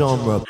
genre.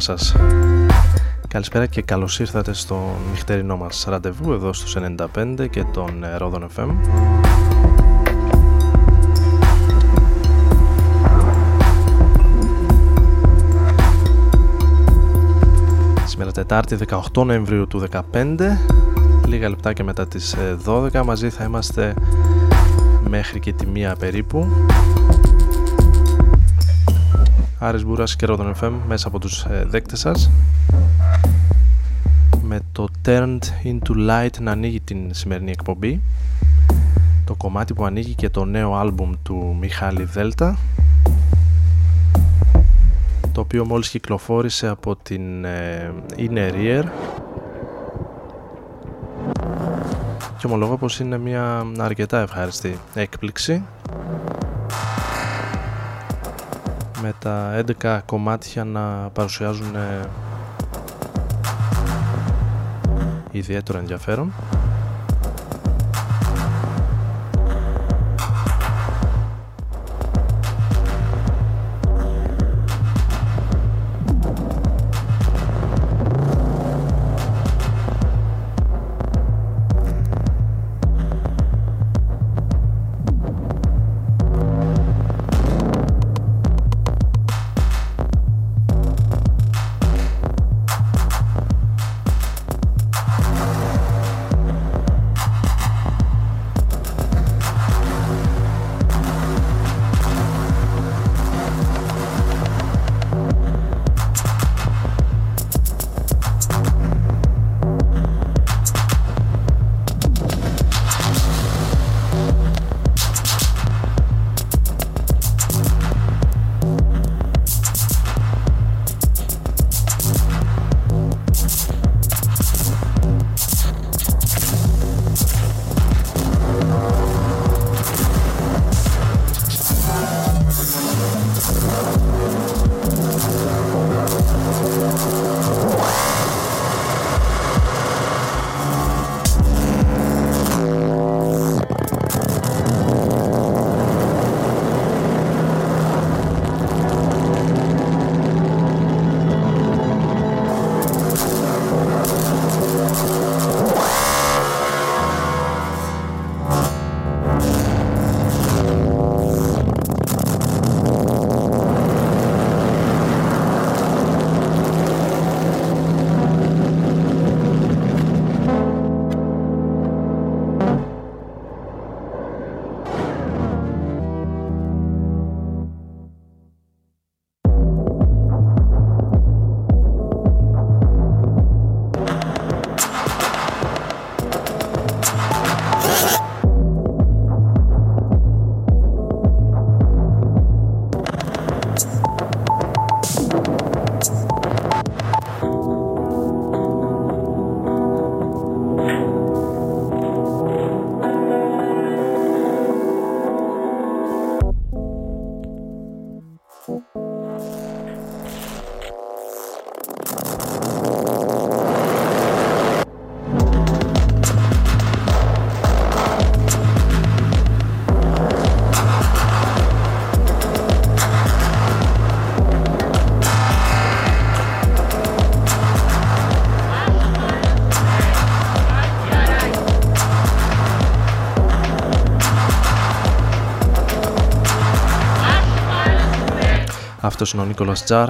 Σας. Καλησπέρα και καλώς ήρθατε στο νυχτερινό μας ραντεβού εδώ στους 95 και τον Ρόδον FM. Σήμερα Τετάρτη 18 Νοεμβρίου του 15 Λίγα λεπτά μετά τις 12 μαζί θα είμαστε μέχρι και τη μία περίπου Άρης Μπούρας και Rodon FM μέσα από τους ε, δέκτες σας. Με το Turned into Light να ανοίγει την σημερινή εκπομπή. Το κομμάτι που ανοίγει και το νέο άλμπουμ του Μιχάλη Δέλτα. Το οποίο μόλις κυκλοφόρησε από την ε, Inner Ear. Και ομολογώ πως είναι μια αρκετά ευχάριστη έκπληξη με τα 11 κομμάτια να παρουσιάζουν ε, ιδιαίτερο ενδιαφέρον. Αυτός είναι ο Νίκολας Τζάρ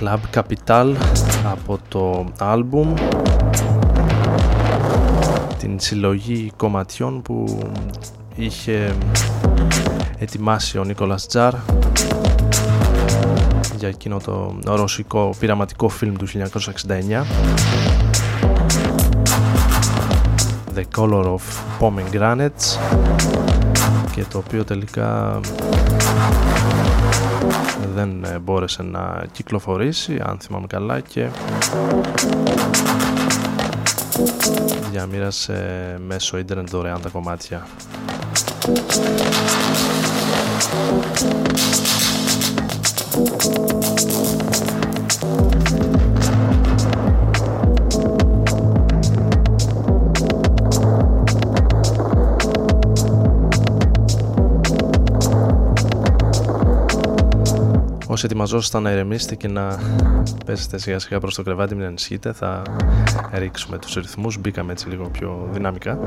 Club Capital από το άλμπουμ. Την συλλογή κομματιών που είχε ετοιμάσει ο Νίκολας Τζάρ για εκείνο το ρωσικό πειραματικό φιλμ του 1969 The Color of Pomegranates και το οποίο τελικά δεν ε, μπόρεσε να κυκλοφορήσει αν θυμάμαι καλά και διαμήρασε μέσω ίντερνετ δωρεάν τα κομμάτια. Όσοι ετοιμαζόσασταν να ηρεμήσετε και να πέσετε σιγά σιγά προς το κρεβάτι μην ανησυχείτε θα ρίξουμε τους ρυθμούς μπήκαμε έτσι λίγο πιο δυναμικά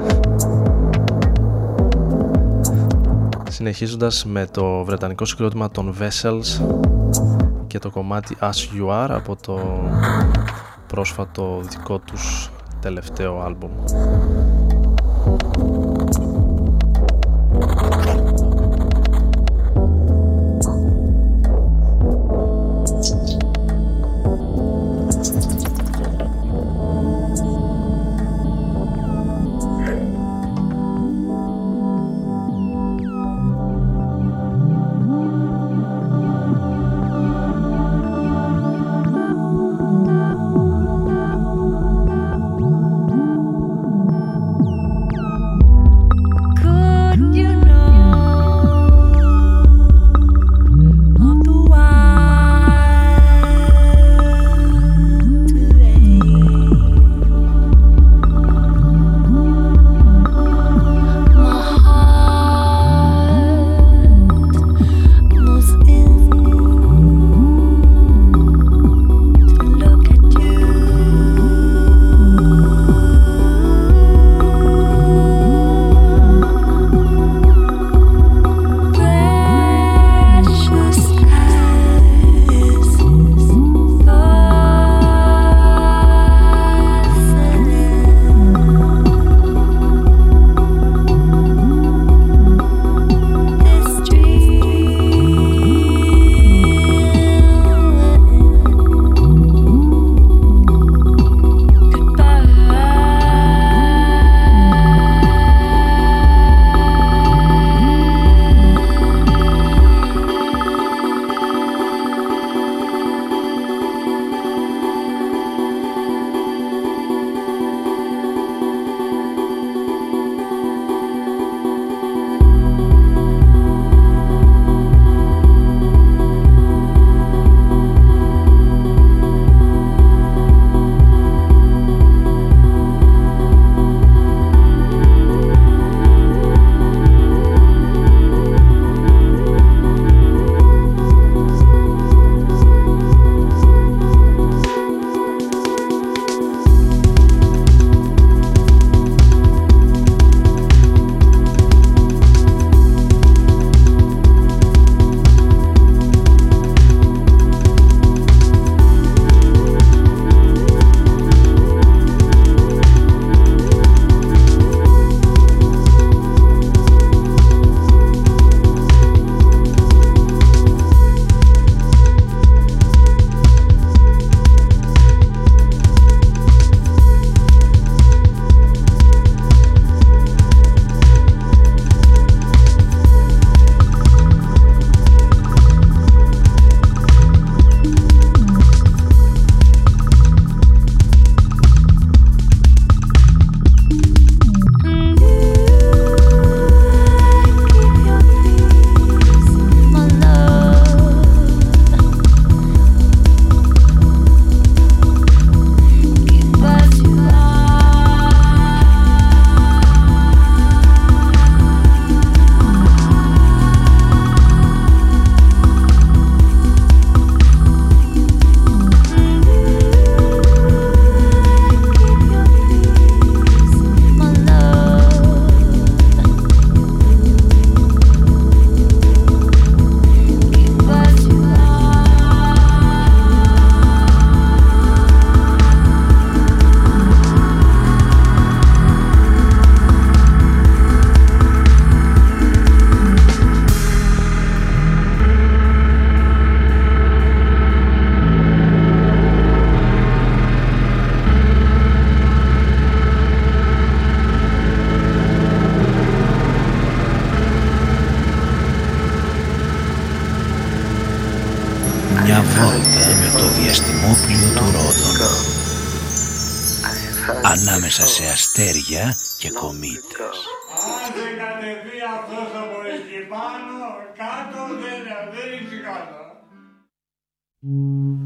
Συνεχίζοντας με το βρετανικό συγκρότημα των Vessels και το κομμάτι As You Are από το πρόσφατο δικό τους τελευταίο άλμπουμ.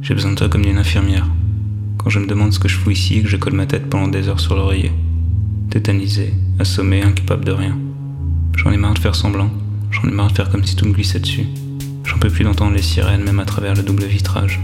J'ai besoin de toi comme d'une infirmière. Quand je me demande ce que je fous ici et que je colle ma tête pendant des heures sur l'oreiller. Tétanisé, assommé, incapable de rien. J'en ai marre de faire semblant. J'en ai marre de faire comme si tout me glissait dessus. J'en peux plus d'entendre les sirènes, même à travers le double vitrage.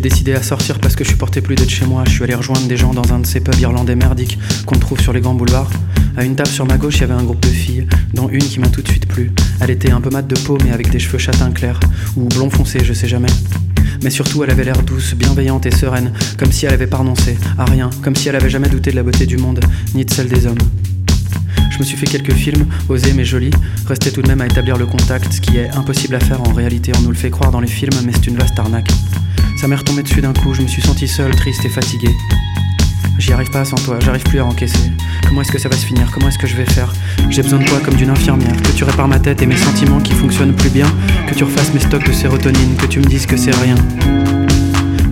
Décidé à sortir parce que je supportais plus d'être chez moi. Je suis allé rejoindre des gens dans un de ces pubs irlandais merdiques qu'on trouve sur les grands boulevards. À une table sur ma gauche, il y avait un groupe de filles, dont une qui m'a tout de suite plu. Elle était un peu mate de peau, mais avec des cheveux châtain clair, ou blond foncé, je sais jamais. Mais surtout, elle avait l'air douce, bienveillante et sereine, comme si elle avait pas renoncé à rien, comme si elle avait jamais douté de la beauté du monde, ni de celle des hommes. Je me suis fait quelques films, osés mais jolis, restait tout de même à établir le contact, ce qui est impossible à faire en réalité, on nous le fait croire dans les films, mais c'est une vaste arnaque. Ça m'est retombé dessus d'un coup, je me suis senti seul, triste et fatigué. J'y arrive pas sans toi, j'arrive plus à encaisser. Comment est-ce que ça va se finir? Comment est-ce que je vais faire? J'ai besoin de toi comme d'une infirmière, que tu répares ma tête et mes sentiments qui fonctionnent plus bien, que tu refasses mes stocks de sérotonine, que tu me dises que c'est rien.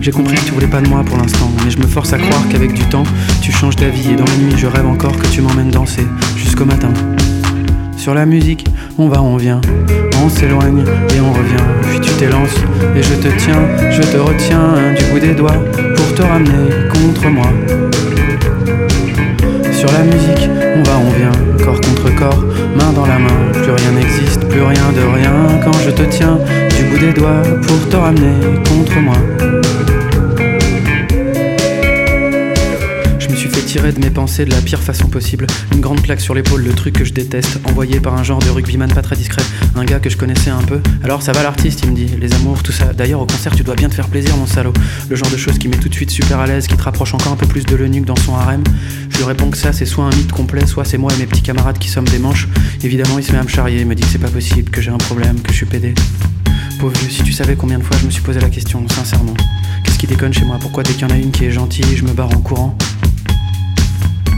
J'ai compris que tu voulais pas de moi pour l'instant, mais je me force à croire qu'avec du temps, tu changes d'avis et dans la nuit, je rêve encore que tu m'emmènes danser jusqu'au matin. Sur la musique, on va, on vient, on s'éloigne et on revient. Puis tu t'élances et je te tiens, je te retiens du bout des doigts pour te ramener contre moi. Sur la musique, on va, on vient, corps contre corps, main dans la main. Plus rien n'existe, plus rien de rien quand je te tiens du bout des doigts pour te ramener contre moi. Tirer de mes pensées de la pire façon possible. Une grande plaque sur l'épaule, le truc que je déteste, envoyé par un genre de rugbyman pas très discret, un gars que je connaissais un peu. Alors ça va l'artiste, il me dit, les amours, tout ça. D'ailleurs au concert tu dois bien te faire plaisir mon salaud. Le genre de choses qui met tout de suite super à l'aise, qui te rapproche encore un peu plus de l'eunuque dans son harem. Je lui réponds que ça c'est soit un mythe complet, soit c'est moi et mes petits camarades qui sommes des manches. Évidemment il se met à me charrier, me dit que c'est pas possible, que j'ai un problème, que je suis pédé. Pauvre si tu savais combien de fois je me suis posé la question, sincèrement. Qu'est-ce qui déconne chez moi? Pourquoi dès qu'il y en a une qui est gentille, je me barre en courant?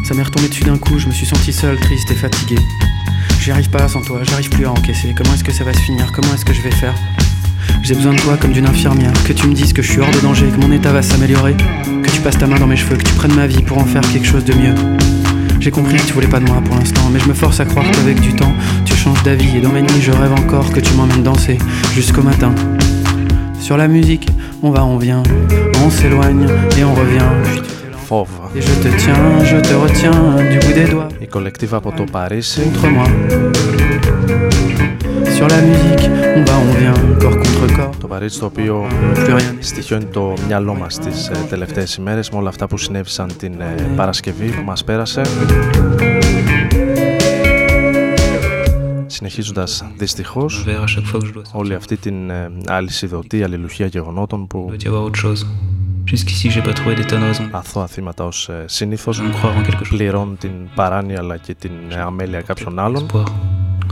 Ça m'est retombé dessus d'un coup, je me suis senti seul, triste et fatigué. J'y arrive pas sans toi, j'arrive plus à encaisser. Comment est-ce que ça va se finir? Comment est-ce que je vais faire? J'ai besoin de toi comme d'une infirmière, que tu me dises que je suis hors de danger, que mon état va s'améliorer, que tu passes ta main dans mes cheveux, que tu prennes ma vie pour en faire quelque chose de mieux. J'ai compris que tu voulais pas de moi pour l'instant, mais je me force à croire qu'avec du temps, tu changes d'avis et dans mes nuits, je rêve encore que tu m'emmènes danser jusqu'au matin. Sur la musique, on va, on vient, on s'éloigne et on revient. Φόβο. Η κολεκτίβα από το Παρίσι. Το Παρίσι το οποίο στοιχιώνει το μυαλό μας τις ε, τελευταίες ημέρες με όλα αυτά που συνέβησαν την ε, Παρασκευή που μας πέρασε. Συνεχίζοντας δυστυχώς όλη αυτή την ε, αλυσιδωτή αλληλουχία γεγονότων που Jusqu'ici, j'ai pas trouvé des tonnes de raisons. Αθώα θύματα ως ε, συνήθως πληρώνουν την παράνοια αλλά και την ε, αμέλεια κάποιων άλλων.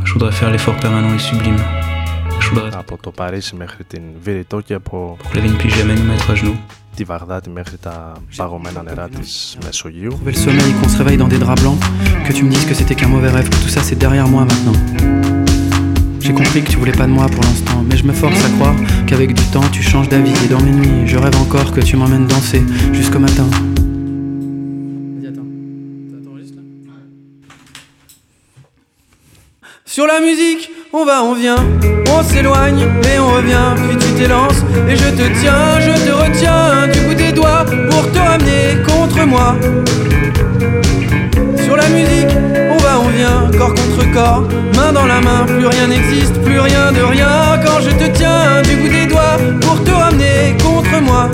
Je voudrais faire l'effort permanent et sublime. Από το Παρίσι μέχρι την Βηρητό και από τη Βαγδάτη μέχρι τα παγωμένα νερά της Μεσογείου. Le sommeil qu'on se réveille dans des draps blancs, que tu me dises que c'était qu'un mauvais rêve, que tout ça c'est derrière moi maintenant. J'ai compris que tu voulais pas de moi pour l'instant, mais je me force à croire qu'avec du temps tu changes d'avis et dans mes nuits, je rêve encore que tu m'emmènes danser jusqu'au matin. Sur la musique, on va, on vient, on s'éloigne et on revient, puis tu t'élances et je te tiens, je te retiens. Du bout des doigts pour te ramener contre moi. Sur la musique, corps contre corps, main dans la main, plus rien n'existe, plus rien de rien. Quand je te tiens du bout des doigts pour te ramener contre moi.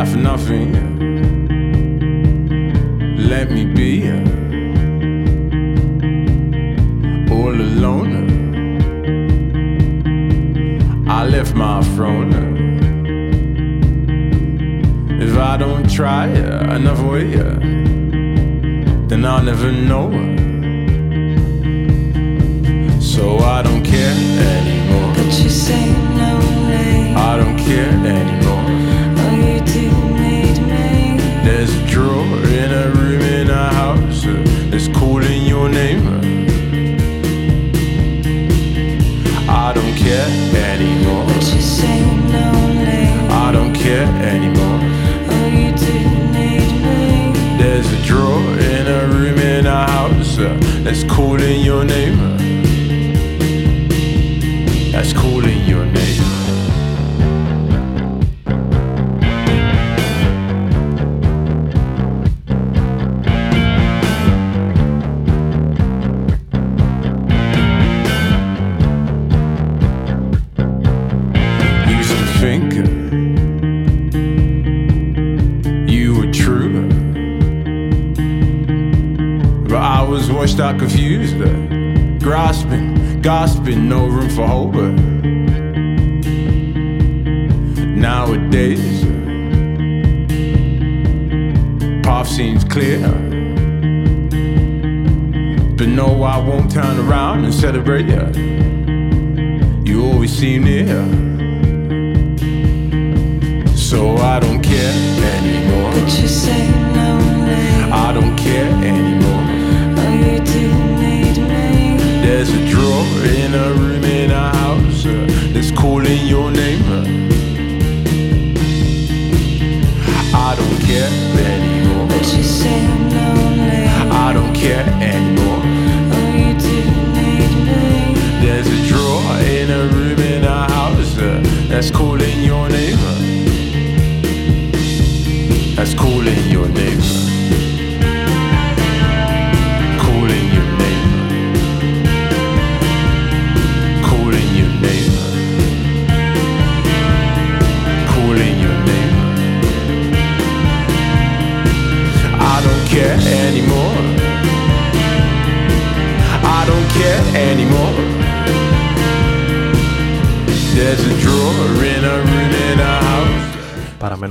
Die for nothing. Let me be all alone. I left my throne. If I don't try another way, then I'll never know. So I don't care anymore. But you say lonely. I don't care anymore do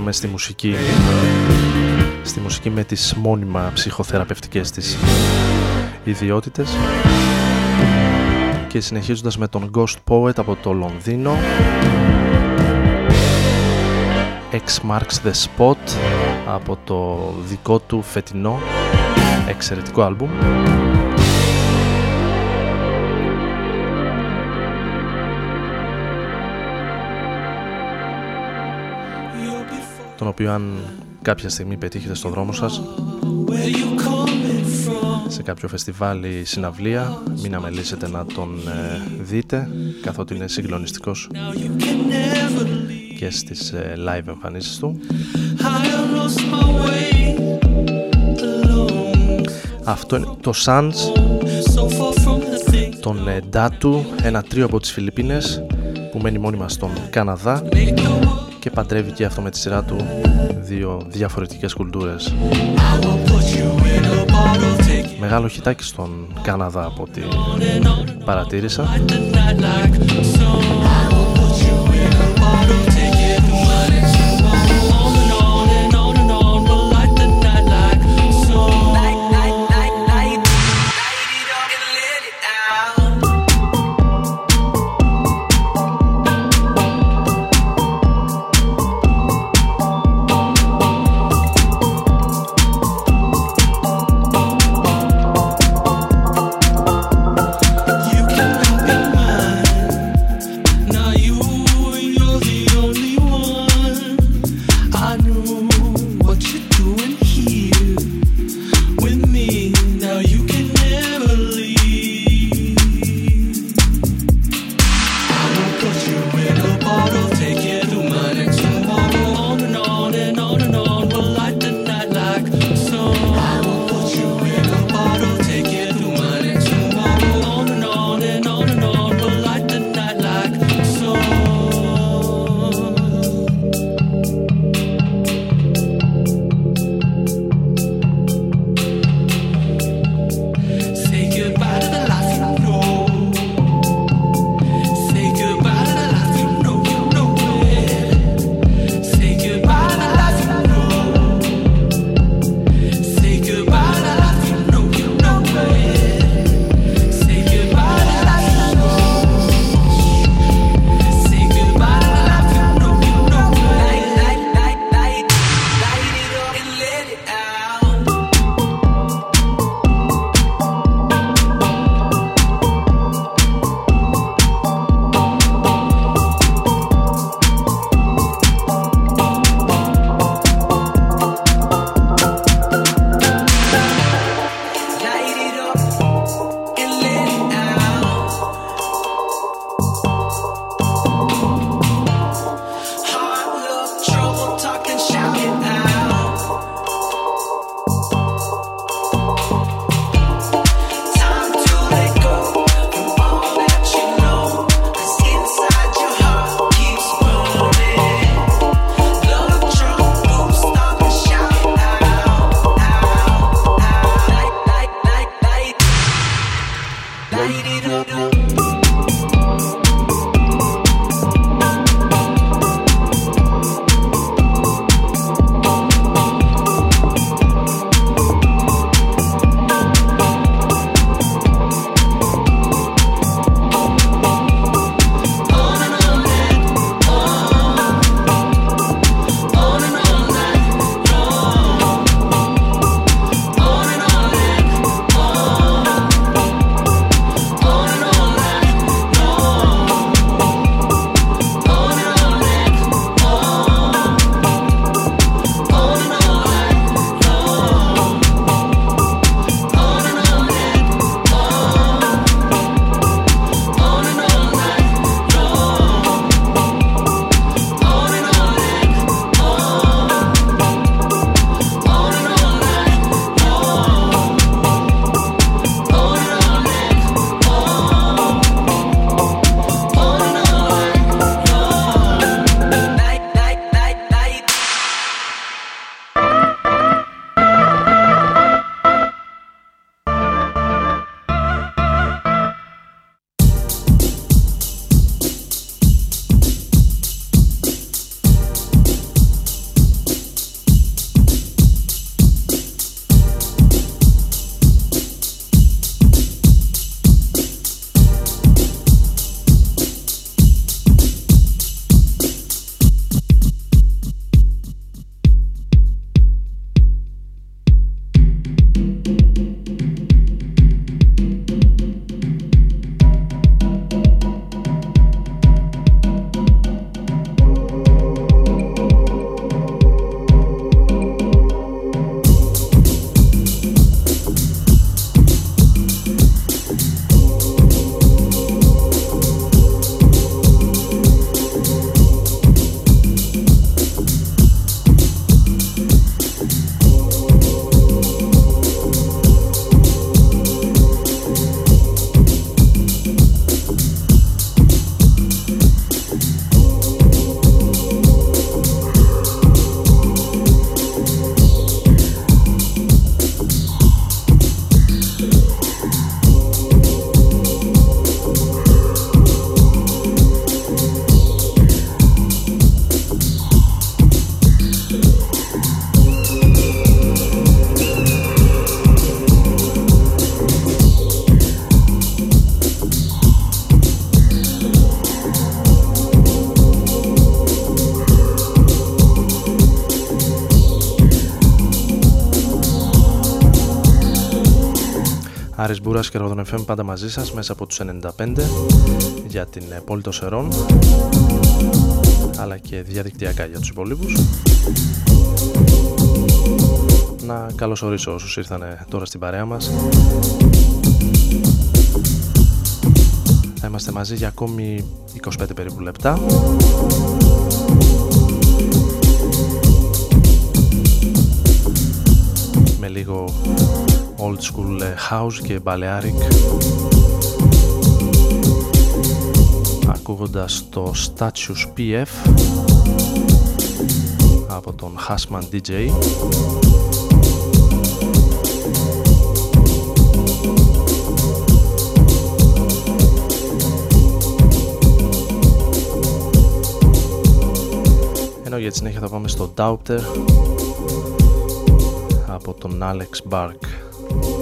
Παραμένουμε στη μουσική. Στη μουσική με τις μόνιμα ψυχοθεραπευτικές της ιδιότητες. Και συνεχίζοντας με τον Ghost Poet από το Λονδίνο. X Marks the Spot από το δικό του φετινό εξαιρετικό άλμπουμ τον οποίο αν κάποια στιγμή πετύχετε στο δρόμο σας σε κάποιο φεστιβάλ ή συναυλία μην αμελήσετε να τον ε, δείτε καθότι είναι συγκλονιστικός και στις ε, live εμφανίσεις του. Αυτό είναι το Suns τον ε, Datu ένα τρίο από τις Φιλιππίνες που μένει μόνιμα στον Καναδά και παντρεύει και αυτό με τη σειρά του δύο διαφορετικές κουλτούρες. Μεγάλο χιτάκι στον Καναδά από ό,τι παρατήρησα. Now Μπούρας και Ρόδον FM πάντα μαζί σας μέσα από τους 95 για την ε, πόλη των Σερών αλλά και διαδικτυακά για τους υπολείπους. Να καλωσορίσω όσους ήρθαν τώρα στην παρέα μας. Θα είμαστε μαζί για ακόμη 25 περίπου λεπτά. Με λίγο old school ε, house και balearic ακούγοντας το Statues PF από τον Hasman DJ ενώ για τη συνέχεια θα πάμε στο Doubter από τον Alex Bark Ooh.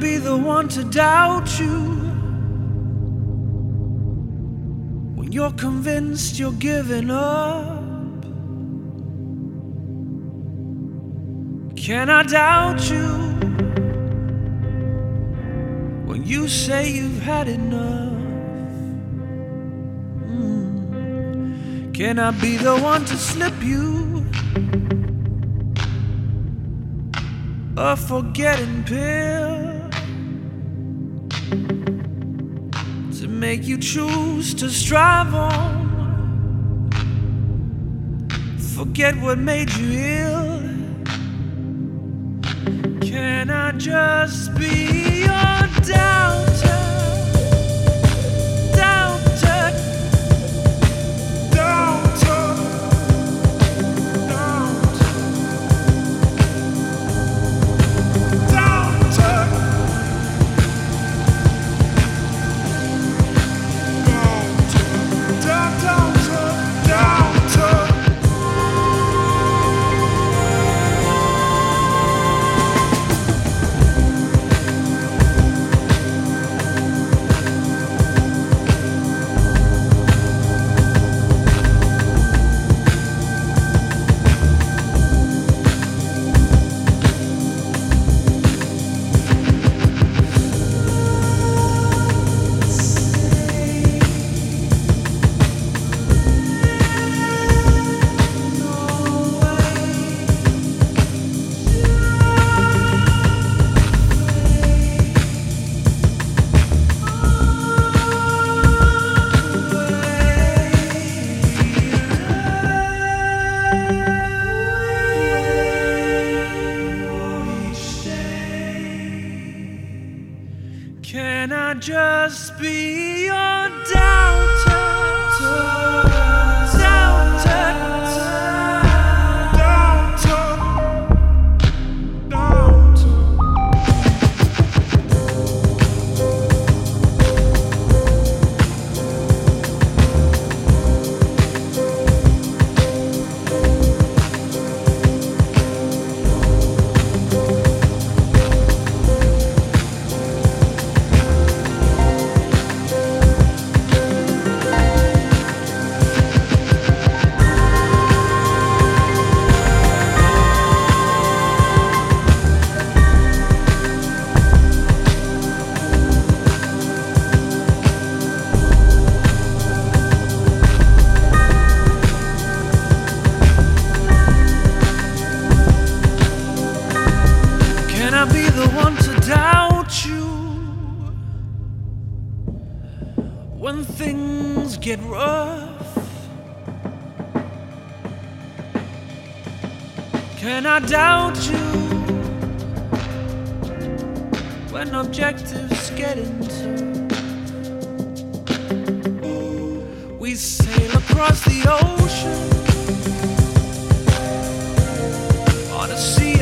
Be the one to doubt you when you're convinced you're giving up? Can I doubt you when you say you've had enough? Mm. Can I be the one to slip you a forgetting pill? Make you choose to strive on. Forget what made you ill. Can I just be your doubter? Be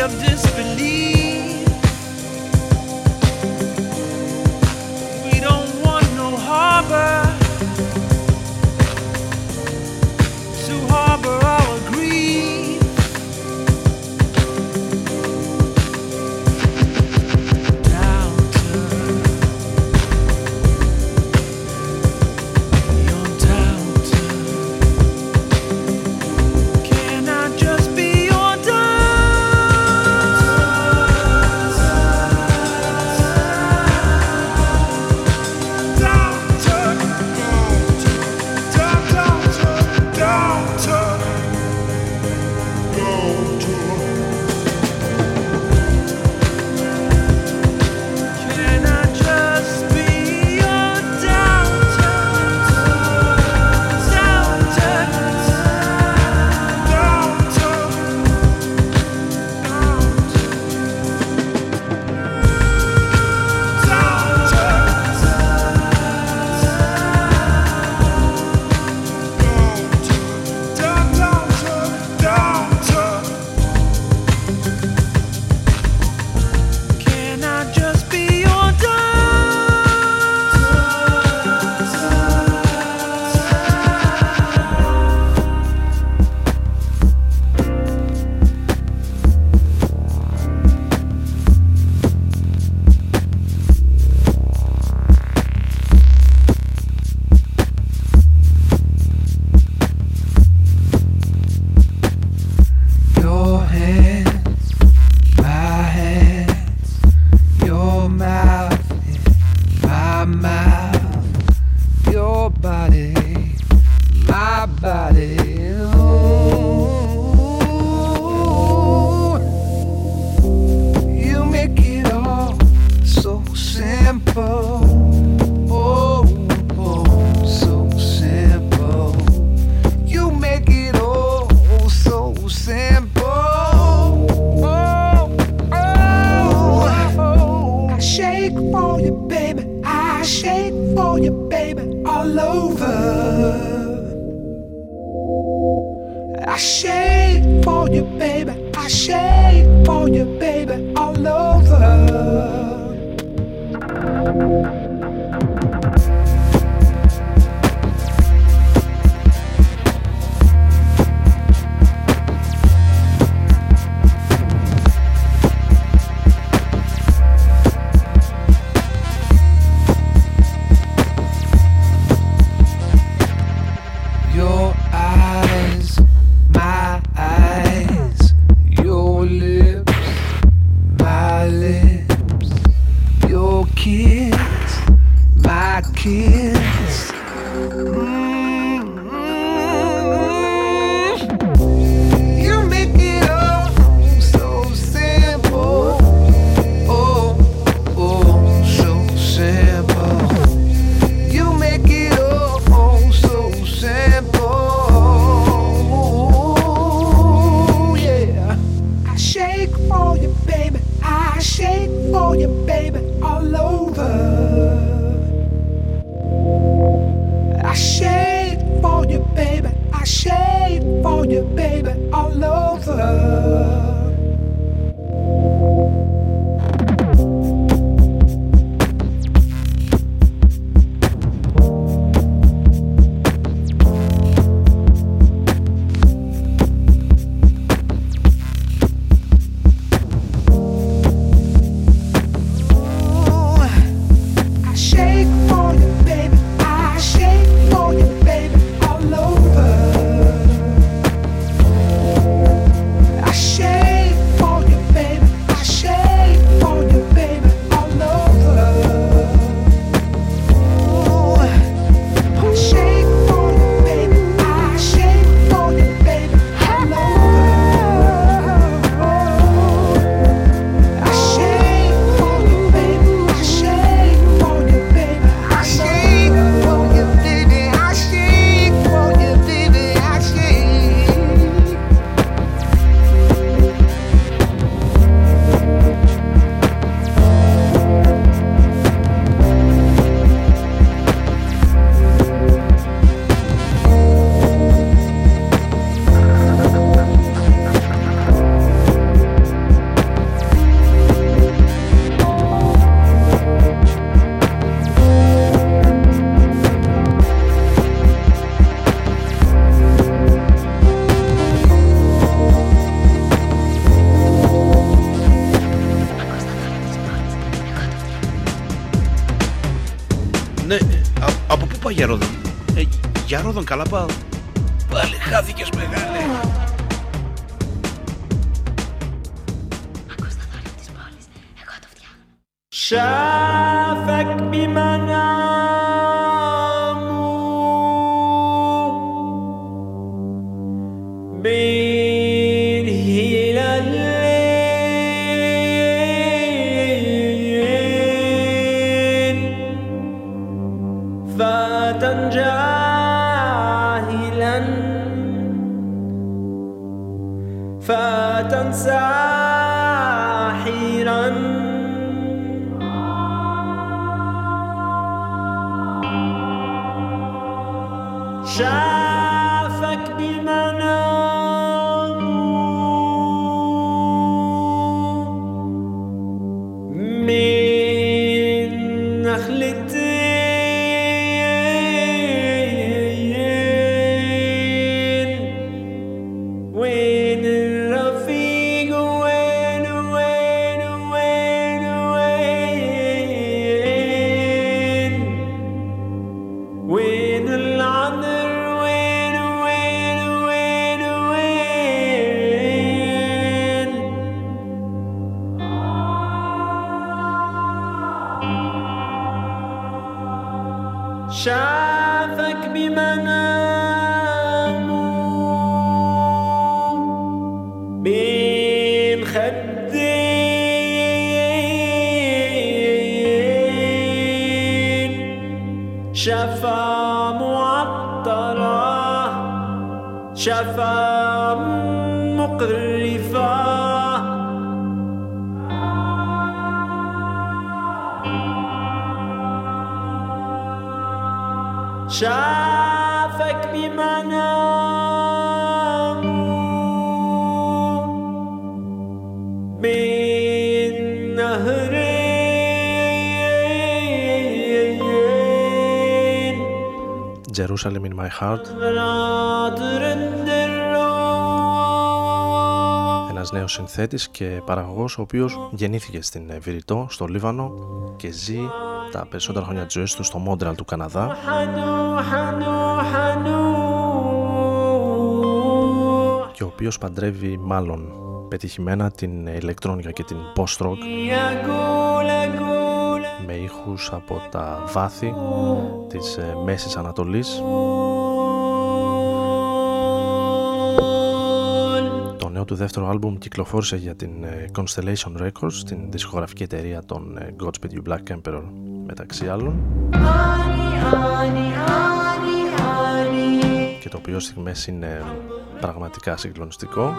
of disbelief. Γιάροδον, Ε, για καλά πάω. Πάλι χάθηκες μεγάλε. Ακούς τον εγώ το φτιάχνω. ساحرا شافك شفا مقرفة شافك Jerusalem in my. Ένας νέος συνθέτης και παραγωγός ο οποίος γεννήθηκε στην ε, Βηρητό, στο Λίβανο και ζει τα περισσότερα χρόνια της ζωής του στο Μόντραλ του Καναδά. Και ο οποίος παντρεύει μάλλον πετυχημένα την ηλεκτρόνικα και την post-rock με ήχους από τα βάθη της ε, Μέσης Ανατολής. Το νέο του δεύτερο άλμπουμ κυκλοφόρησε για την ε, Constellation Records, την δισκογραφική εταιρεία των ε, Godspeed You Black Emperor μεταξύ άλλων. Και το οποίο στιγμές είναι πραγματικά συγκλονιστικό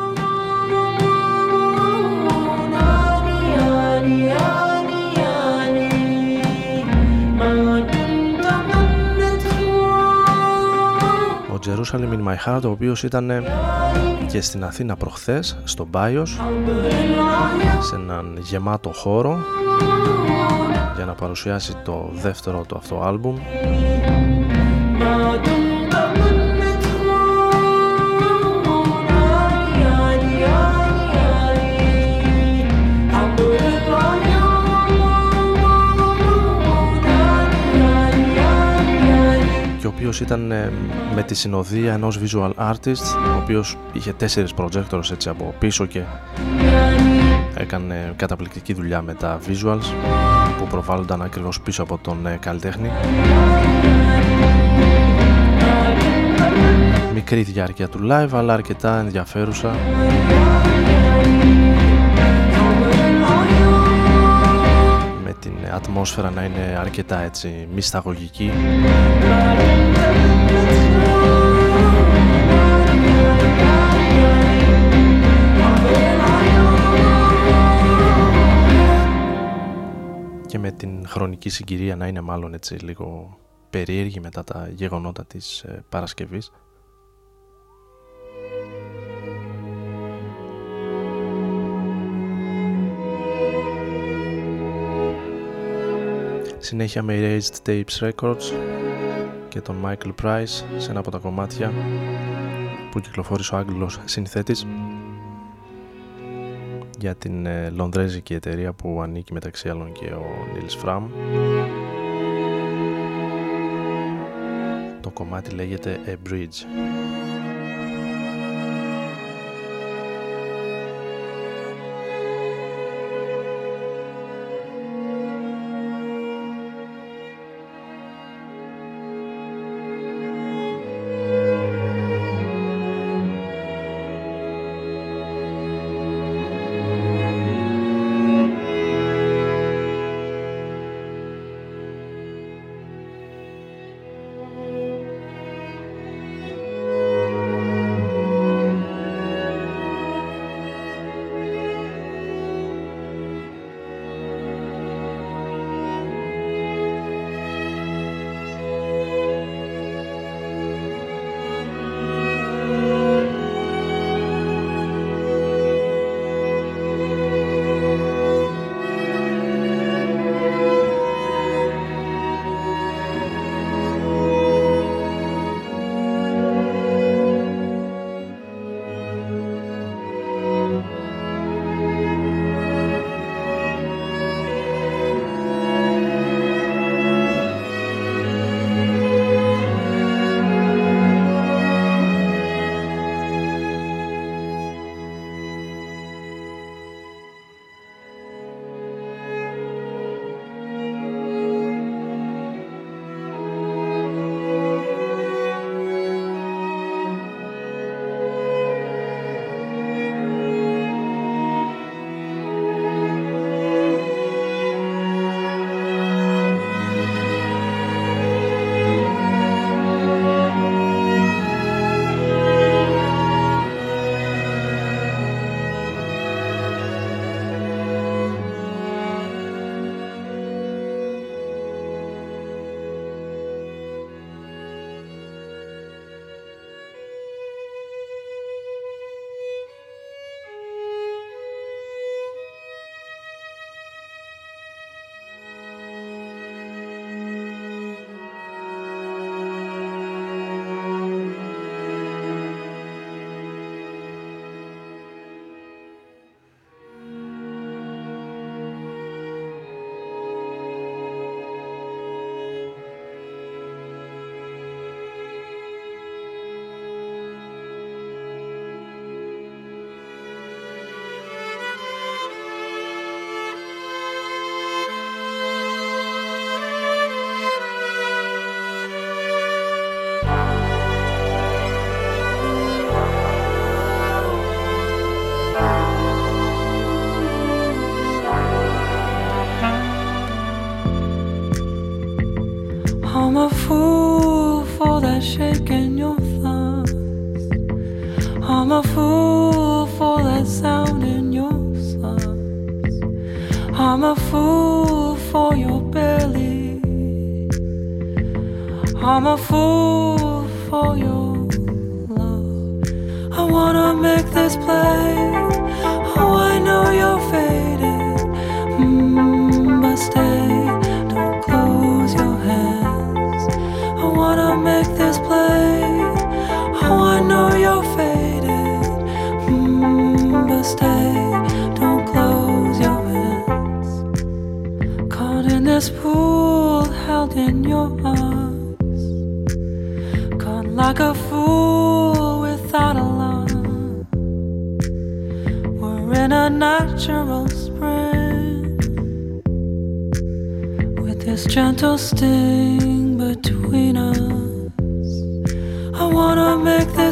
Jerusalem in My Heart ο οποίος ήταν ε, και στην Αθήνα προχθές στο Μπάιος σε έναν γεμάτο χώρο για να παρουσιάσει το δεύτερο του αυτό άλμπουμ οποίος ήταν ε, με τη συνοδεία ενός visual artist ο οποίος είχε τέσσερις projectors έτσι από πίσω και έκανε καταπληκτική δουλειά με τα visuals που προβάλλονταν ακριβώς πίσω από τον ε, καλλιτέχνη. Μικρή διάρκεια του live αλλά αρκετά ενδιαφέρουσα ατμόσφαιρα να είναι αρκετά έτσι μυσταγωγική και με την χρονική συγκυρία να είναι μάλλον έτσι λίγο περίεργη μετά τα γεγονότα της ε, Παρασκευής. Συνέχεια με Erased Tapes Records και τον Michael Price σε ένα από τα κομμάτια που κυκλοφόρησε ο Άγγλος συνθέτης για την ε, λονδρέζικη εταιρεία που ανήκει μεταξύ άλλων και ο Nils Fram. κομμάτι λέγεται A Bridge.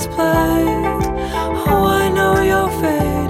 this. Oh, I know your face.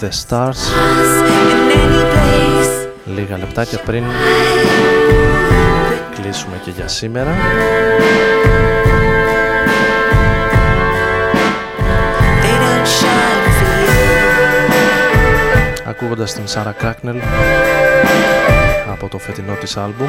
The Stars. Λίγα λεπτάκια πριν κλείσουμε και για σήμερα. Ακούγοντας την Σάρα Κράκνελ από το φετινό της άλμπουμ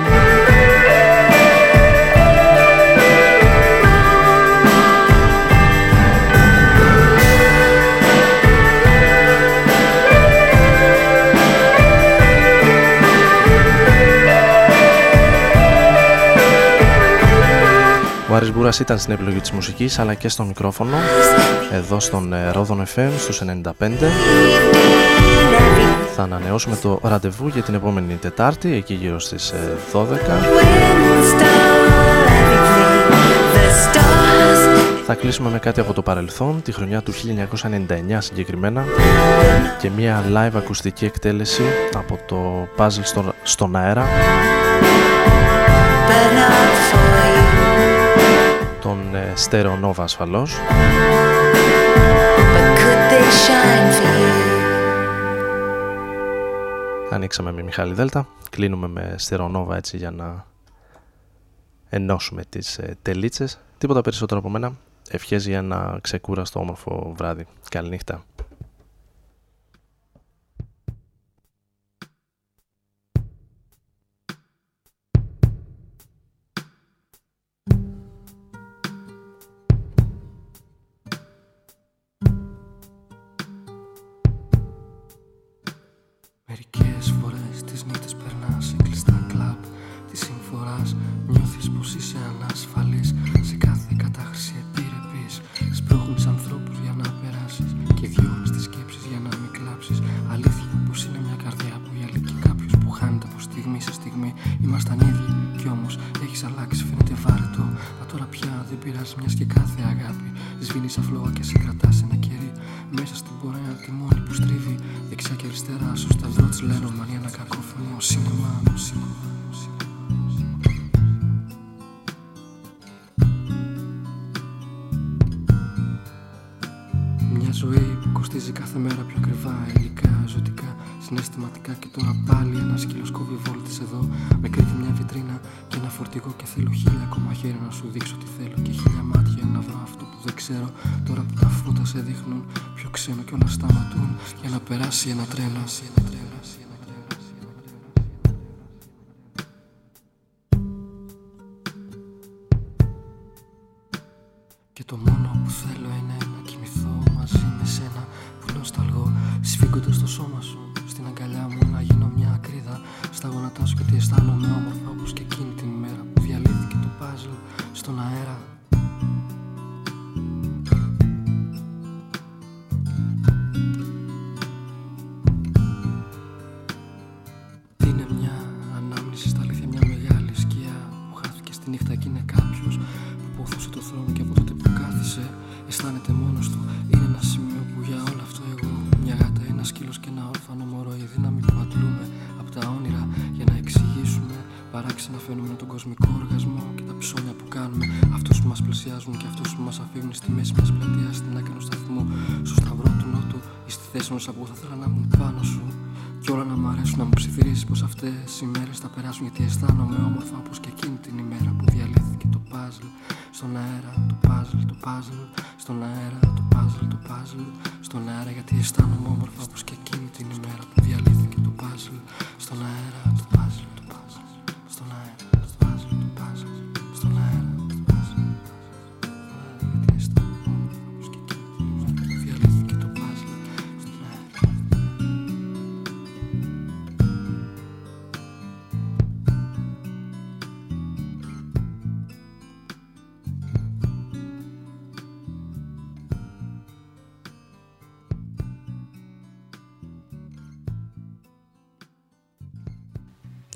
Άρης Μπούρας ήταν στην επιλογή της μουσικής αλλά και στο μικρόφωνο. Εδώ στον ε, Ρόδον FM στους 95 θα ανανεώσουμε το ραντεβού για την επόμενη Τετάρτη εκεί γύρω στις 12 ε, θα κλείσουμε με κάτι από το παρελθόν, τη χρονιά του 1999 συγκεκριμένα και μια live ακουστική εκτέλεση από το puzzle στον αέρα τον ε, Στερεονόβα ασφαλώς. Ανοίξαμε με Μιχάλη Δέλτα. Κλείνουμε με Στερεονόβα έτσι για να ενώσουμε τις ε, τελίτσες. Τίποτα περισσότερο από μένα. Ευχές για ένα ξεκούραστο όμορφο βράδυ. Καληνύχτα μέσα που θα ήθελα να ήμουν πάνω σου Κι όλα να μ' αρέσουν να μου ψιθυρίζεις πως αυτές οι μέρες θα περάσουν Γιατί αισθάνομαι όμορφα όπως και εκείνη την ημέρα που διαλύθηκε το puzzle. Στον αέρα το puzzle, το puzzle. Στον αέρα το puzzle, το puzzle. Στον αέρα γιατί αισθάνομαι όμορφα όπως και εκείνη την ημέρα που διαλύθηκε το puzzle. Στον αέρα το puzzle,